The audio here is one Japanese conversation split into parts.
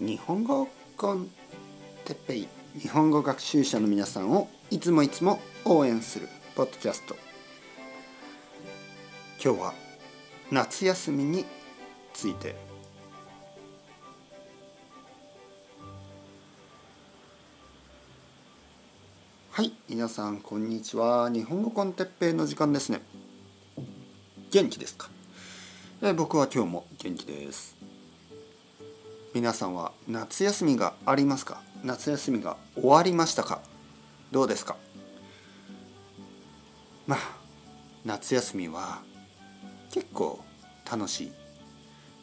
日本語コンテッペイ日本語学習者の皆さんをいつもいつも応援するポッドキャスト今日は夏休みについて。はい皆さんこんにちは。日本語コンテッペイの時間ですね。元気ですか？え僕は今日も元気です。皆さんは夏休みがありますか？夏休みが終わりましたか？どうですか？まあ夏休みは結構楽しい。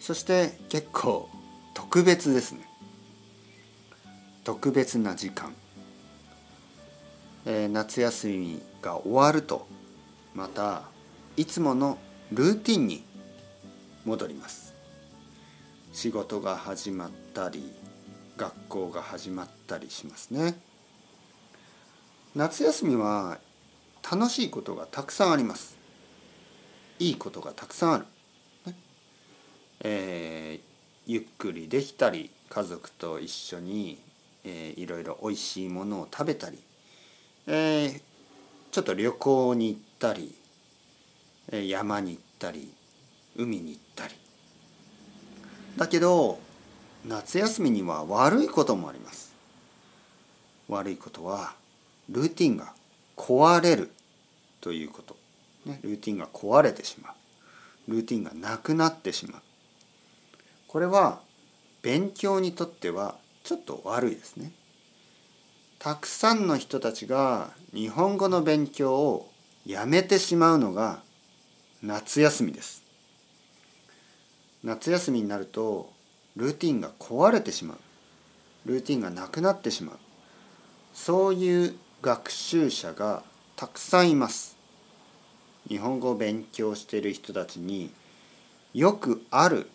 そして結構特別ですね。特別な時間、えー、夏休みが終わるとまたいつものルーティンに戻ります。仕事が始まったり学校が始まったりしますね。夏休みは楽しいことがたくさんあります。いいことがたくさんある、ね。えー、ゆっくりできたり家族と一緒に、えー、いろいろおいしいものを食べたり、えー、ちょっと旅行に行ったり山に行ったり海に行ったり。だけど夏休みには悪いこともあります。悪いことはルーティンが壊れるということ、ね、ルーティンが壊れてしまう。ルーティンがなくなってしまう。これは勉強にとってはちょっと悪いですね。たくさんの人たちが日本語の勉強をやめてしまうのが夏休みです。夏休みになるとルーティンが壊れてしまう。ルーティンがなくなってしまう。そういう学習者がたくさんいます。日本語を勉強している人たちによくある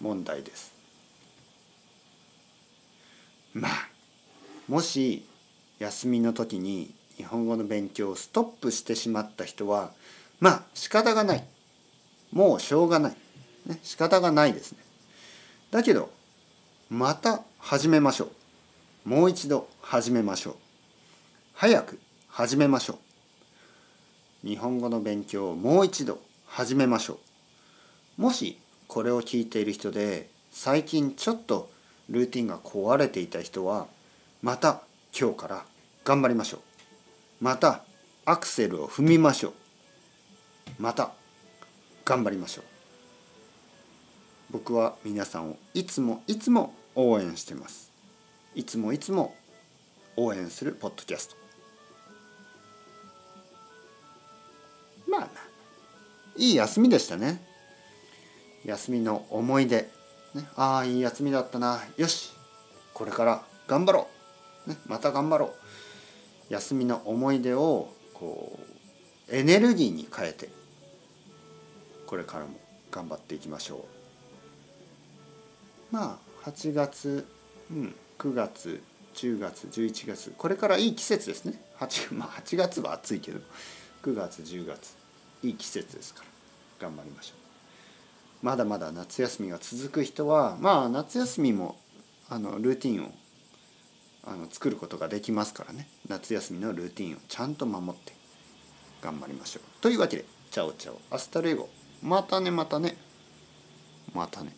問題です。まあもし休みの時に日本語の勉強をストップしてしまった人はまあ仕方がない。もうしょうがない。ね、仕方がないですね。だけどまた始めましょう。もう一度始めましょう。早く始めましょう。日本語の勉強をもう一度始めましょう。もしこれを聞いている人で最近ちょっとルーティンが壊れていた人はまた今日から頑張りましょう。またアクセルを踏みましょう。また頑張りましょう。僕は皆さんをいつもいつも応援してます。いつもいつも応援するポッドキャスト。まあいい休みでしたね。休みの思い出、ね、ああいい休みだったな。よしこれから頑張ろう、ね、また頑張ろう。休みの思い出をこうエネルギーに変えてこれからも頑張っていきましょう。まあ8月、うん、9月10月11月これからいい季節ですね。8,、まあ、8月は暑いけど9月10月いい季節ですから頑張りましょう。まだまだ夏休みが続く人はまあ夏休みもあのルーティンをあの作ることができますからね。夏休みのルーティンをちゃんと守って頑張りましょう。というわけで Chao chao。Hasta luego。またねまたね。またね